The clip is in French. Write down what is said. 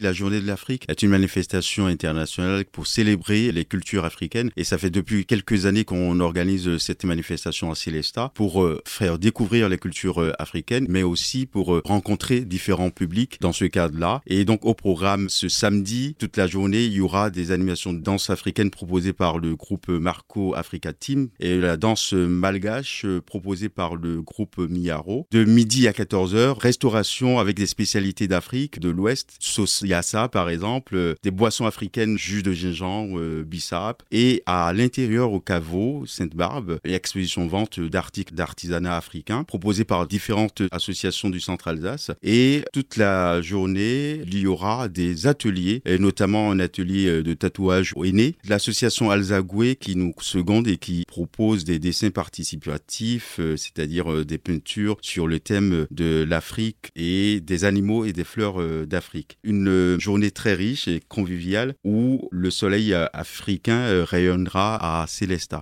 La journée de l'Afrique est une manifestation internationale pour célébrer les cultures africaines et ça fait depuis quelques années qu'on organise cette manifestation à Célesta pour euh, faire découvrir les cultures euh, africaines mais aussi pour euh, rencontrer différents publics dans ce cadre-là. Et donc au programme ce samedi, toute la journée, il y aura des animations de danse africaine proposées par le groupe Marco Africa Team et la danse malgache proposée par le groupe Miaro. De midi à 14h, restauration avec des spécialités d'Afrique, de l'Ouest, sauce yassa par exemple, euh, des boissons africaines, jus de gingembre, euh, bissap. Et à l'intérieur au caveau, Sainte-Barbe, exposition vente d'articles d'artisanat africain proposés par différentes associations du centre Alsace. Et toute la journée, il y aura des ateliers, et notamment un atelier euh, de tatouage au aîné. L'association Alzagoué qui nous seconde et qui propose des dessins participatifs, c'est-à-dire des peintures sur le thème de l'Afrique et des animaux et des fleurs d'Afrique. Une journée très riche et conviviale où le soleil euh, africain euh, rayonnera à Célesta.